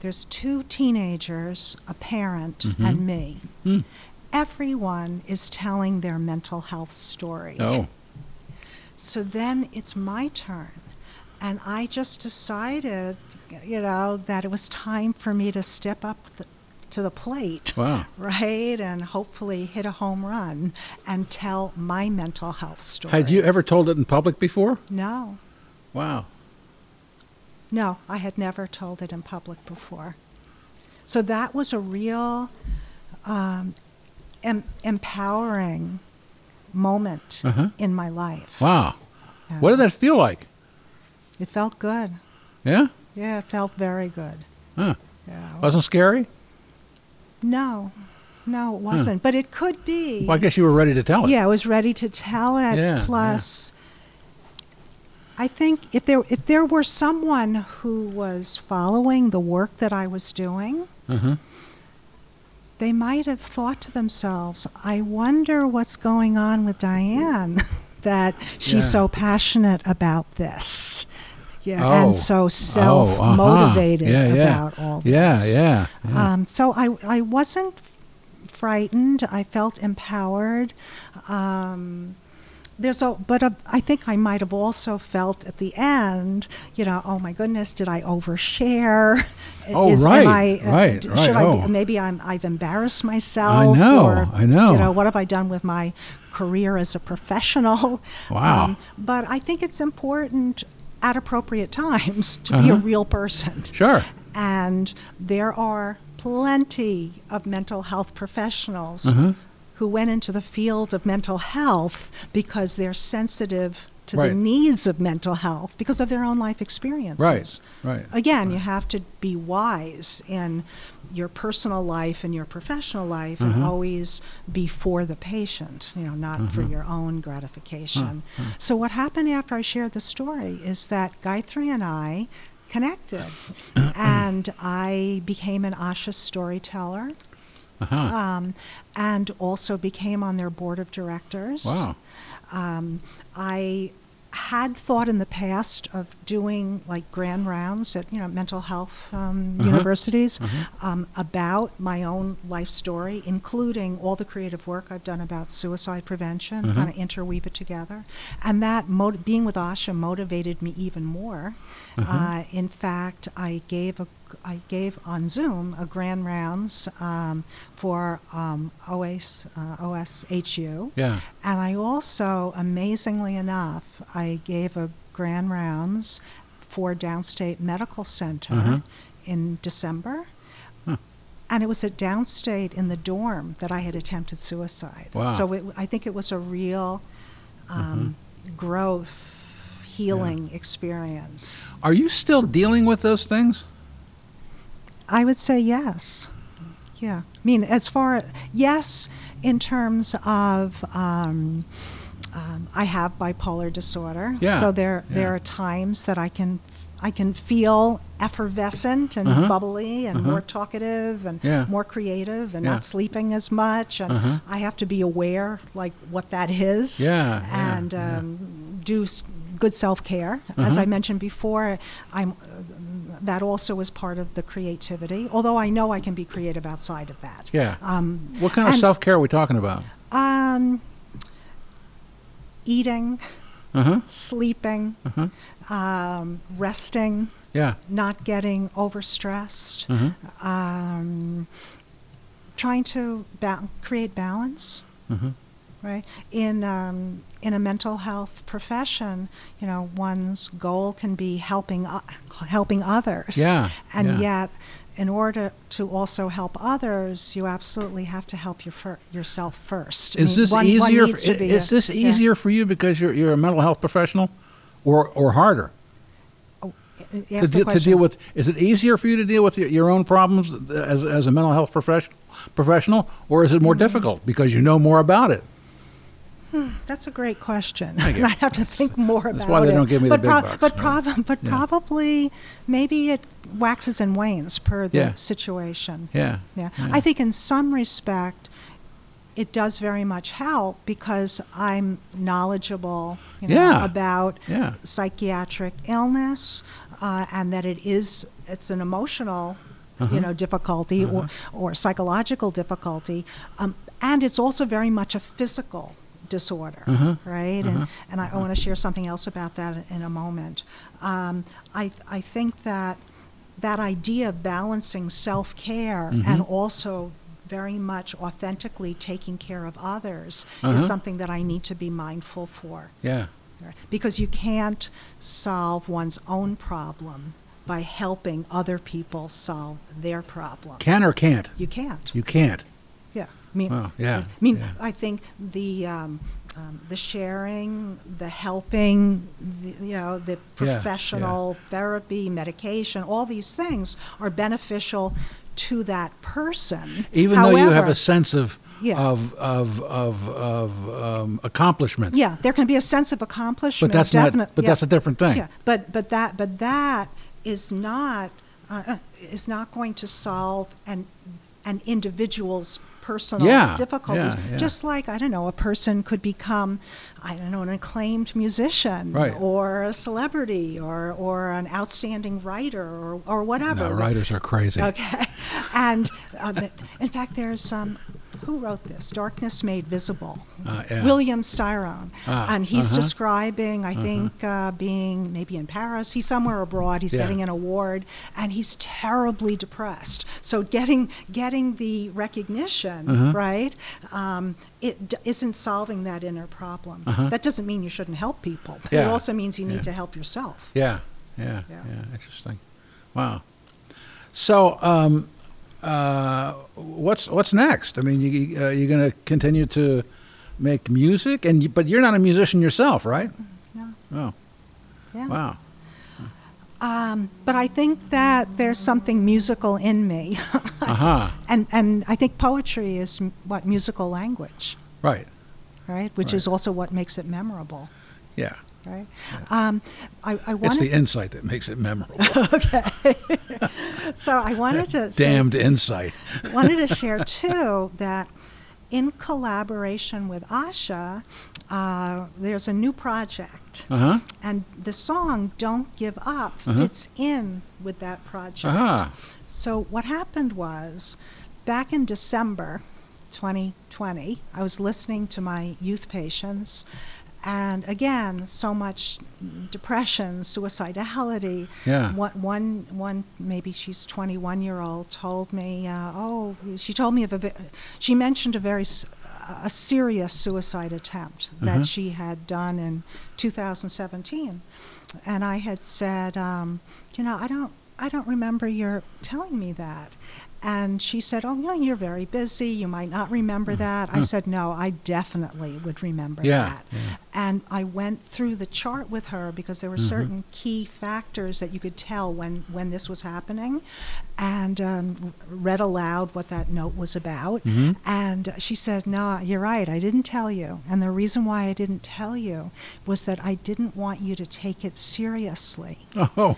There's two teenagers, a parent, Mhm. and me. Hmm. Everyone is telling their mental health story. Oh. So then it's my turn. And I just decided, you know, that it was time for me to step up th- to the plate, Wow. right? And hopefully hit a home run and tell my mental health story. Had you ever told it in public before? No. Wow. No, I had never told it in public before. So that was a real um, em- empowering moment Uh-huh. in my life. Wow. Yeah. What did that feel like? It felt good. Yeah? Yeah, it felt very good. Huh. Yeah. Wasn't scary? No, no, it wasn't. But it could be. Well, I guess you were ready to tell it. Yeah, I was ready to tell it. Yeah, Plus, I think if there if there were someone who was following the work that I was doing, Uh-huh. they might have thought to themselves, "I wonder what's going on with Diane that she's Yeah. so passionate about this." Yeah, Oh. and so self motivated Oh, uh-huh. Yeah, about all this. yeah. yeah. Um, so I, I wasn't frightened. I felt empowered. Um, there's a, but a, I think I might have also felt at the end, you know, oh my goodness, did I overshare? Oh, am right, I, uh, right, d- right, Should I oh. be, maybe I'm, I've embarrassed myself. I know, or, I know. You know, what have I done with my career as a professional? Um, Wow. but I think it's important at appropriate times to be a Uh-huh. real person. Sure. And there are plenty of mental health professionals Uh-huh. who went into the field of mental health because they're sensitive to Right. the needs of mental health because of their own life experiences. Right. Right. Again, you have to be wise in your personal life and your professional life and Mhm. always be for the patient, you know, not for Mhm. your own gratification. Huh. So what happened after I shared the story is that Gayatri and I connected and I became an Asha storyteller Uh-huh. um, and also became on their board of directors. wow. Um, I had thought in the past of doing like grand rounds at you know mental health um, Uh-huh. universities Uh-huh. um, about my own life story, including all the creative work I've done about suicide prevention, Uh-huh. kind of interweave it together, and that mot- being with Asha motivated me even more. Uh-huh. Uh, in fact, I gave a I gave on Zoom a grand rounds um, for um, OS, uh, OSHU. Yeah. And I also, amazingly enough, I gave a grand rounds for Downstate Medical Center Uh-huh. in December. Huh. And it was at Downstate in the dorm that I had attempted suicide. Wow. So it, I think it was a real um, growth, healing experience. Are you still dealing with those things? I would say yes. Yeah. I mean, as far yes, in terms of um, um, I have bipolar disorder. Yeah, So there yeah. there are times that I can I can feel effervescent and Uh-huh. bubbly and Uh-huh. more talkative and Yeah. more creative and Yeah. not sleeping as much. And Uh-huh. I have to be aware, like what that is, Yeah, yeah, and yeah. um, do good self care. As Uh-huh. I mentioned before, I'm. Uh, that also is part of the creativity. Although I know I can be creative outside of that. Yeah. Um, What kind of self care are we talking about? um, eating, Uh huh. sleeping, Uh-huh. um, resting, Yeah. not getting overstressed, Uh-huh. um, trying to ba- create balance. Right in um, in a mental health profession, you know, one's goal can be helping o- helping others. Yeah, and yeah. yet, in order to also help others, you absolutely have to help your fir- yourself first. I Is mean, this one- one easier? needs f- to be is a- this yeah. easier for you because you're you're a mental health professional, or or harder to, the deal, to deal with? Is it easier for you to deal with your, your own problems as as a mental health professional professional, or is it Mm-hmm. more difficult because you know more about it? That's a great question. I have to think more about it. That's why they don't give me the but big bucks, But, right? prob- but Yeah. probably, maybe it waxes and wanes per the Yeah. situation. Yeah. Yeah. Yeah. I think in some respect, it does very much help because I'm knowledgeable you know, Yeah. about Yeah. psychiatric illness uh, and that it is it's an emotional Uh-huh. you know difficulty or, or psychological difficulty um, and it's also very much a physical disorder Uh-huh. right and, and I, I want to share something else about that in a moment um, I, I think that that idea of balancing self-care Mhm. and also very much authentically taking care of others is something that I need to be mindful for Yeah. because you can't solve one's own problem by helping other people solve their problem. Can or can't? You can't. You can't. Yeah. I mean, Wow, yeah, I mean, yeah. I think the um, um, the sharing, the helping, the, you know, the yeah. professional therapy, medication, all these things are beneficial to that person. Even though you have a sense of Yeah. of of of, of um, accomplishment. Yeah, there can be a sense of accomplishment. But that's not. But yeah. that's a different thing. Yeah, but but that but that is not uh, uh, is not going to solve an an individual's personal Yeah, difficulties. yeah, yeah. Just like I don't know, a person could become I don't know an acclaimed musician Right. or a celebrity or or an outstanding writer or or whatever. No, writers are crazy. Okay, and the- in fact, there's um, who wrote this? Darkness Made Visible. Uh, yeah. William Styron. Ah, and he's uh-huh. describing, I think, uh, being maybe in Paris. He's somewhere abroad. He's Yeah. getting an award, and he's terribly depressed. So getting getting the recognition, Uh-huh. right? Um, it d- isn't solving that inner problem. Uh-huh. That doesn't mean you shouldn't help people. But It also means you need yeah. to help yourself. Yeah, yeah, yeah, Yeah. Interesting. Wow. So, um, uh, what's what's next? I mean, you uh, you're going to continue to make music, and you, but you're not a musician yourself, right? No. Oh, Yeah. wow. Um, but I think that there's something musical in me. Uh huh. and, and I think poetry is what musical language, Right. right? Which is also what makes it memorable, Yeah. Right? Um, I, I It's the insight that makes it memorable. Okay. so I wanted to say- Damned insight. wanted to share too that in collaboration with Asha, uh, there's a new project. Uh huh. And the song Don't Give Up Uh-huh. fits in with that project. Uh huh. So what happened was, back in December 2020, I was listening to my youth patients, and again, so much depression, suicidality. Yeah. One, one, one maybe she's 21 year old told me, uh, oh, she told me of a, ve- she mentioned a very a serious suicide attempt that she had done in 2017, and I had said, um, you know, I don't, I don't remember your telling me that. And she said, "Oh, know, you're very busy. You might not remember that." I Mm. said, "No, I definitely would remember Yeah, that." yeah. And I went through the chart with her because there were Mhm. certain key factors that you could tell when when this was happening, and um, read aloud what that note was about. Mhm. And she said, "No, you're right. I didn't tell you. And the reason why I didn't tell you was that I didn't want you to take it seriously." Oh.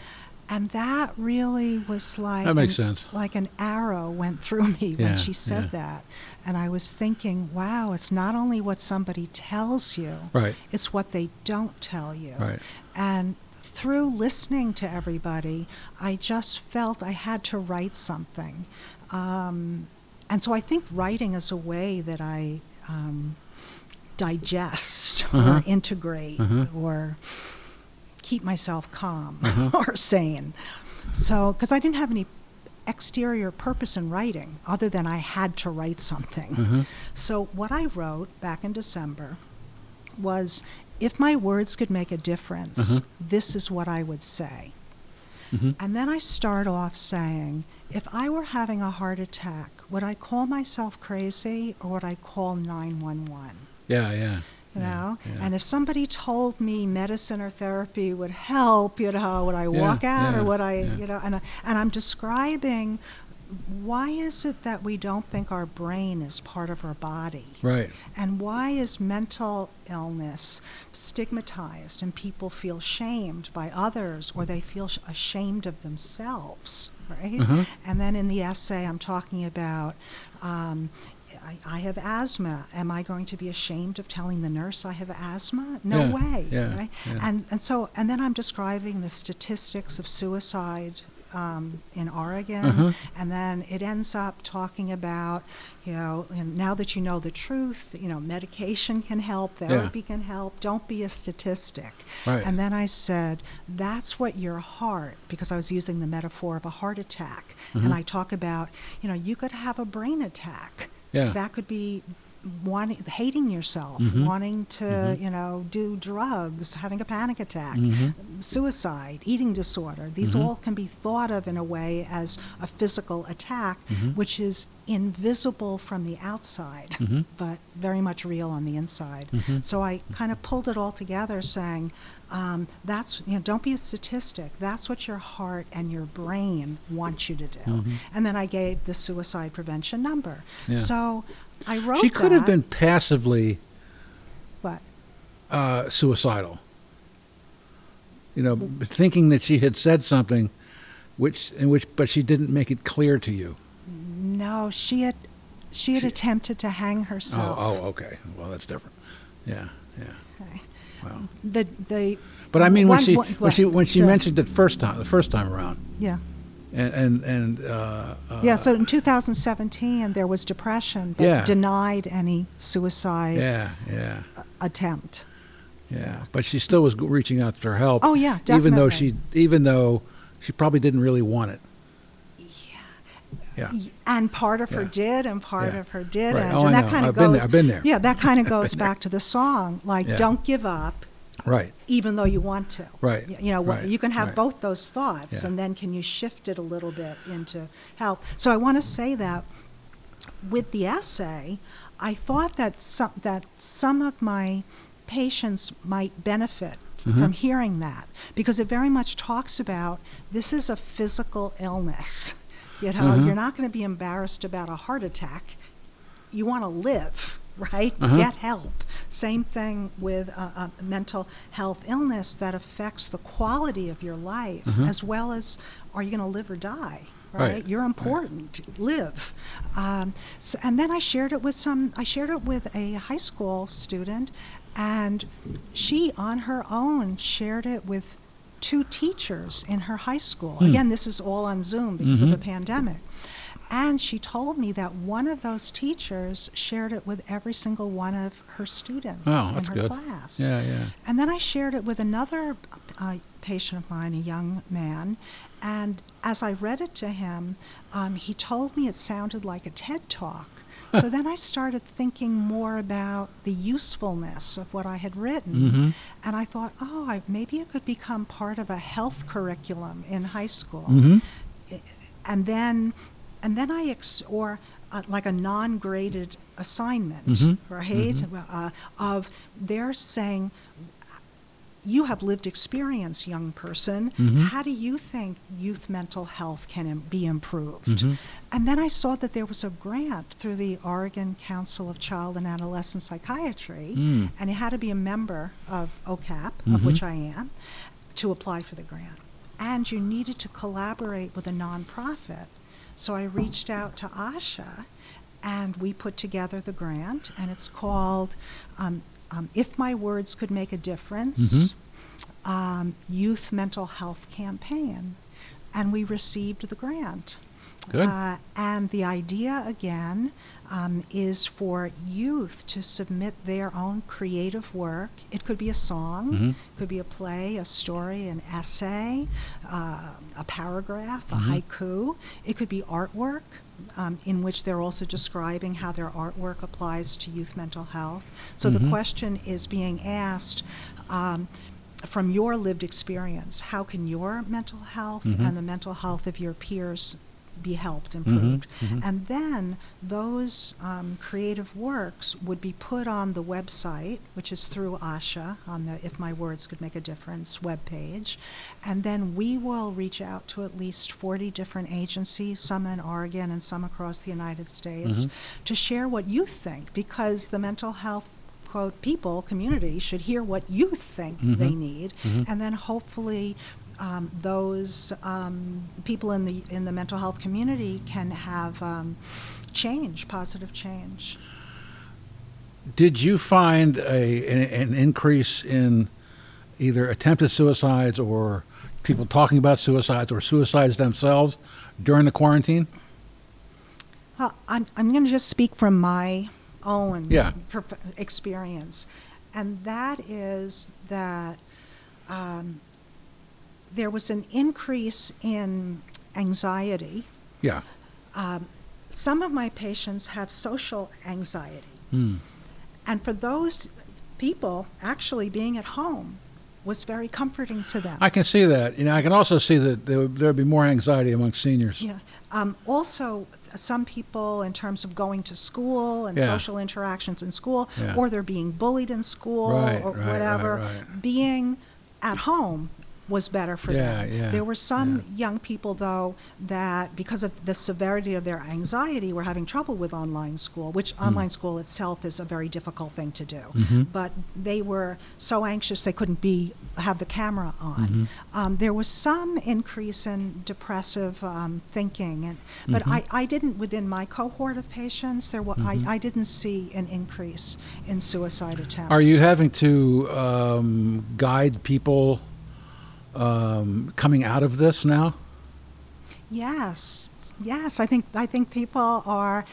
And that really was like That makes an, sense. like an arrow went through me Yeah, when she said yeah. that. And I was thinking, wow, it's not only what somebody tells you, Right. it's what they don't tell you. Right. And through listening to everybody, I just felt I had to write something. Um, and so I think writing is a way that I um, digest Uh-huh. or integrate Uh-huh. or keep myself calm Uh-huh. or sane. So, because I didn't have any exterior purpose in writing other than I had to write something. Mhm. So, what I wrote back in December was if my words could make a difference, Uh-huh. this is what I would say. Mhm. And then I start off saying, if I were having a heart attack, would I call myself crazy or would I call 911? Yeah, yeah. You know? yeah. And if somebody told me medicine or therapy would help, you know, would I Yeah, walk out or would I, you know, and, I- and I'm describing why is it that we don't think our brain is part of our body? Right. And why is mental illness stigmatized and people feel shamed by others or they feel sh- ashamed of themselves, right? Uh-huh. And then in the essay, I'm talking about um, I, I have asthma. Am I going to be ashamed of telling the nurse I have asthma? No Yeah, way. yeah, right? yeah. And, and so, and then I'm describing the statistics of suicide um, in Oregon, Uh-huh. and then it ends up talking about, you know, and now that you know the truth, you know, medication can help, therapy can help. Don't be a statistic. Right. And then I said, that's what your heart, because I was using the metaphor of a heart attack, and I talk about, you know, you could have a brain attack. Yeah. That could be wanting hating yourself, Mhm. wanting to, Mhm. you know, do drugs, having a panic attack, Mhm. suicide, eating disorder. These Mhm. all can be thought of in a way as a physical attack, Mhm. which is invisible from the outside, Mhm. but very much real on the inside. So I kind of pulled it all together, saying, um, "That's you know, don't be a statistic. That's what your heart and your brain want you to do." And then I gave the suicide prevention number. Yeah. So I wrote. She could have been passively What? uh, suicidal. You know, thinking that she had said something, which in which, but she didn't make it clear to you. No, she had. She had She- attempted to hang Oh, herself. oh, okay. Well, that's different. Yeah, yeah. Okay. Wow. The the. But I mean, when one- she when she when she yeah. mentioned it first time, the first time around, Yeah. And and and uh, uh, Yeah, so in 2017, there was depression, but Yeah. denied any suicide yeah, yeah, attempt. yeah. But she still was reaching out for help. Oh, yeah, definitely. Even though she even though she probably didn't really want it. Yeah. And part of her did, and part Yeah. of her didn't. Right. Oh, and I that know. kind of I've goes. been there. I've been there. Yeah, that kind of goes back to the song, like Yeah. "Don't give up, Right. even though you want to." Right. You know, Right. you can have Right. both those thoughts, Yeah. and then can you shift it a little bit into help? So I want to say that with the essay, I thought that some that some of my patients might benefit Mhm. from hearing that because it very much talks about this is a physical illness. You know, Mhm. you're not going to be embarrassed about a heart attack. You want to live, right? Uh-huh. Get help. Same thing with a, a mental health illness that affects the quality of your life Mhm. as well as are you going to live or die? Right. Right, you're important. Live, um, so, and then I shared it with some. I shared it with a high school student, and she, on her own, shared it with two teachers in her high school. Hmm. Again, this is all on Zoom because of the Mhm. pandemic. And she told me that one of those teachers shared it with every single one of her students Oh, in her good. class. Yeah, yeah. And then I shared it with another uh, patient of mine, a young man. And as I read it to him, um, he told me it sounded like a TED talk. so then I started thinking more about the usefulness of what I had written. Mhm. And I thought, oh, I, maybe it could become part of a health curriculum in high school Mhm. and then and then I ex- or uh, like a non-graded assignment, Mhm. right? Mhm. Uh, of they're saying you have lived experience, young person. Mhm. How do you think youth mental health can Im- be improved? Mhm. And then I saw that there was a grant through the Oregon Council of Child and Adolescent Psychiatry, Mm. and it had to be a member of OCAP, Mhm. of which I am, to apply for the grant. and you needed to collaborate with a nonprofit. So I reached out to Asha, and we put together the grant, and it's called um, um, If My Words Could Make a Difference um, Youth Mental Health Campaign. And we received the grant. Good. Uh, and the idea, again, um, is for youth to submit their own creative work. It could be a song, Mhm. it could be a play, a story, an essay, uh, a paragraph, a Mhm. haiku. It could be artwork. Um, in which they're also describing how their artwork applies to youth mental health. So the Mhm. question is being asked um, from your lived experience how can your mental health Mhm. and the mental health of your peers be helped, Mhm, improved? mhm. And then those um, creative works would be put on the website, which is through ASHA, on the If My Words Could Make a Difference webpage. And then we will reach out to at least 40 different agencies, some in Oregon and some across the United States, Mhm. to share what you think, because the mental health quote people community should hear what you think they Mhm. need Mhm. and then hopefully um, those um, people in the in the mental health community can have um, change, positive change. Did you find a an, an increase in either attempted suicides or people talking about suicides or suicides themselves during the quarantine? Well, I'm I'm going to just speak from my own Yeah. experience, and that is that um, there was an increase in anxiety. Yeah. Um, some of my patients have social anxiety. Hmm. And for those people, actually being at home was very comforting to them. I can see that. You know, I can also see that there would, be more anxiety among seniors. yeah. Um, also, some people, in terms of going to school and Yeah. social interactions in school, Yeah. or they're being bullied in school Right, or right, whatever, right. being at home was better for Yeah, them. yeah, there were some yeah. young people, though, that because of the severity of their anxiety were having trouble with online school, which Hmm. online school itself is a very difficult thing to do. Mhm. But they were so anxious they couldn't be have the camera on. Mhm. Um, there was some increase in depressive um, thinking, and but Mhm. I, I didn't within my cohort of patients there Mhm. I, I didn't see an increase in suicide attempts. Are you having to um, guide people um, coming out of this now? Yes, yes. I think I think people are,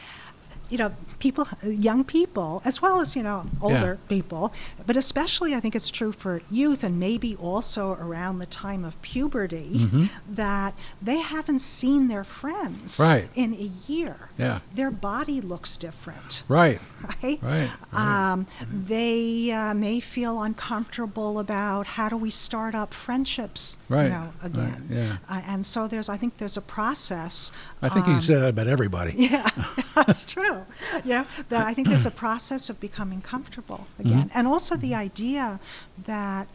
you know, people, young people, as well as you know, older people, but especially I think it's true for youth and maybe also around the time of puberty Mhm. that they haven't seen their friends Right. in a year. Yeah. Their body looks different. Right. Right? Right. right. Um, they uh, may feel uncomfortable about how do we start up friendships, Right, you know, right, again. yeah. Uh, and so there's, I think there's a process. I think you um, said that about everybody. Yeah, that's true. Yeah, that I think there's a process of becoming comfortable again, and also the idea that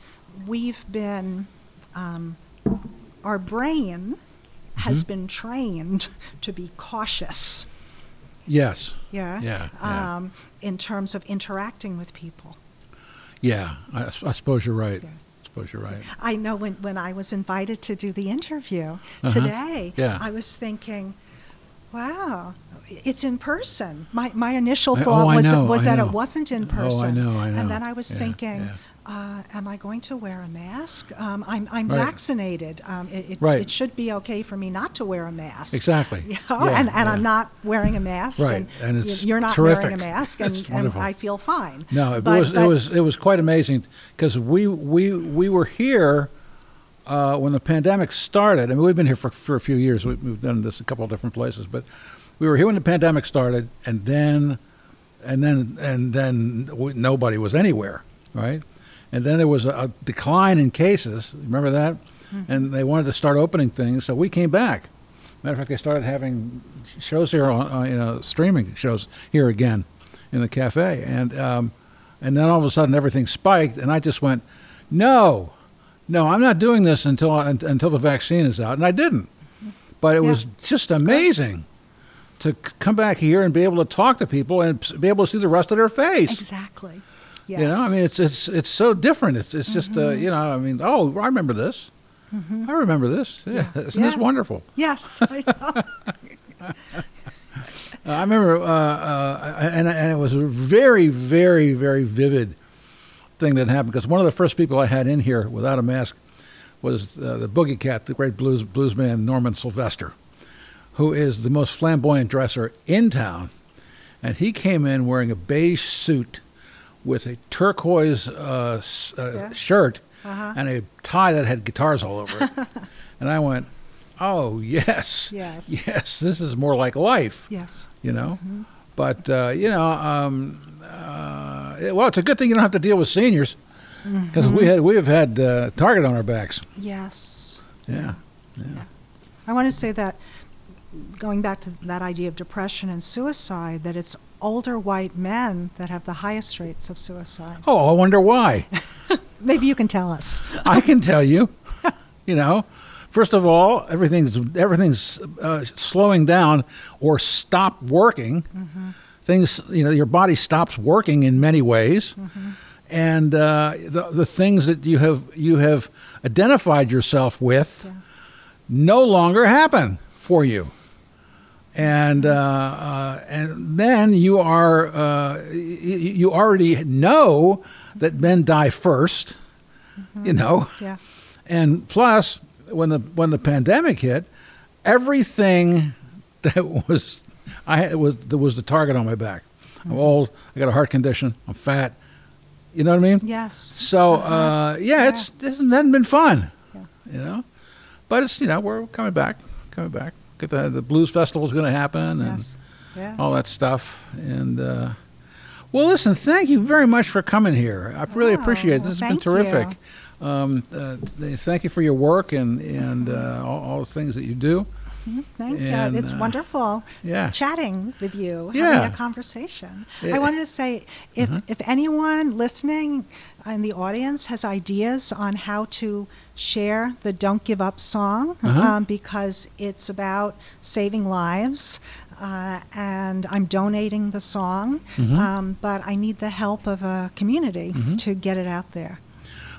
we've been, um, our brain has Mhm. been trained to be cautious. Yes. Yeah. Yeah, yeah. Um, in terms of interacting with people. Yeah. I, I suppose you're right. Yeah. I suppose you're right. I know when, when I was invited to do the interview Uh-huh. today, Yeah. I was thinking, wow, it's in person. My, my initial I- oh, thought was, know, was that know. it wasn't in person. Oh, I know, I know. And then I was Yeah, thinking, yeah. Uh, am I going to wear a mask? Um, I'm, I'm Right. vaccinated. Um, it, it, Right. it should be okay for me not to wear a mask. Exactly. You know? Yeah, and and yeah. I'm not wearing a mask. And And, it's you're not terrific. wearing a mask, and, and. I feel fine. No, it But- was but- it was it was quite amazing because we we we were here uh, when the pandemic started. I mean, we've been here for for a few years. We, we've done this a couple of different places, but we were here when the pandemic started, and then and then and then we, nobody was anywhere, right? And then there was a, a decline in cases. Remember that? And they wanted to start opening things, so we came back. Matter of fact, they started having shows here on, uh, you know, streaming shows here again in the cafe, and um, and then all of a sudden everything spiked, and I just went, no, no, I'm not doing this until un- until the vaccine is out, and I didn't. But it Yeah. was just amazing to come back here and be able to talk to people and be able to see the rest of their face. Exactly. Yes. You know, I mean, it's it's it's so different. It's it's just uh, Mm-hmm. you know, I mean, oh, I remember this. I remember this. Yeah, isn't this wonderful? Yes, I know. Uh, I remember, uh, uh, and, and it was a very, very, very vivid thing that happened because one of the first people I had in here without a mask was uh, the Boogie Cat, the great blues bluesman Norman Sylvester, who is the most flamboyant dresser in town, and he came in wearing a beige suit with a turquoise uh, uh, Yeah. shirt Uh-huh. and a tie that had guitars all over it, and I went, "Oh yes, Yes. yes, this is more like life." Yes. you know. Mm-hmm. But uh, you know, um, uh, it- well, it's a good thing you don't have to deal with seniors because Mm-hmm. we had we have had uh, target on our backs. Yes. Yeah. Yeah, I want to say that going back to that idea of depression and suicide, that it's older white men that have the highest rates of suicide. Oh, I wonder why. Maybe you can tell us. I can tell you. You know, first of all, everything's everything's uh, slowing down or stop working. Things, you know, your body stops working in many ways, and uh, the the things that you have you have identified yourself with Yeah. no longer happen for you. And uh, uh, and then you are uh, y- you already know that men die 1st You know, Yeah. and plus, when the when the pandemic hit, everything that was I had was there was the target on my back. I'm old. I got a heart condition. I'm fat. You know what I mean? Yes. So Uh-huh. uh, yeah, it's it hasn't been fun. Yeah. You know, but it's you know we're coming back, coming back. The the blues festival is going to happen and Yes. Yeah. all that stuff. And uh, well, listen, thank you very much for coming here. I really Oh, appreciate it. This has been terrific. Um, uh, thank you for your work and and uh, all, all the things that you do. Mhm. Thank And, you. It's uh, wonderful Yeah. chatting with you, Yeah. having a conversation. Yeah. I wanted to say if, Uh-huh. if anyone listening in the audience has ideas on how to share the Don't Give Up song, Uh-huh. um, because it's about saving lives. Uh, and I'm donating the song, Mhm. um, but I need the help of a community Mhm. to get it out there.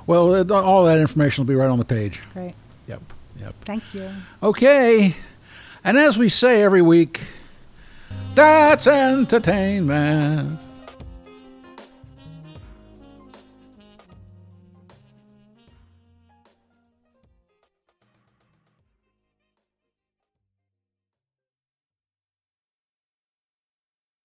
Well, all that information will be right on the page. Great. Yep. Yep. Thank you. Okay. And as we say every week, that's entertainment.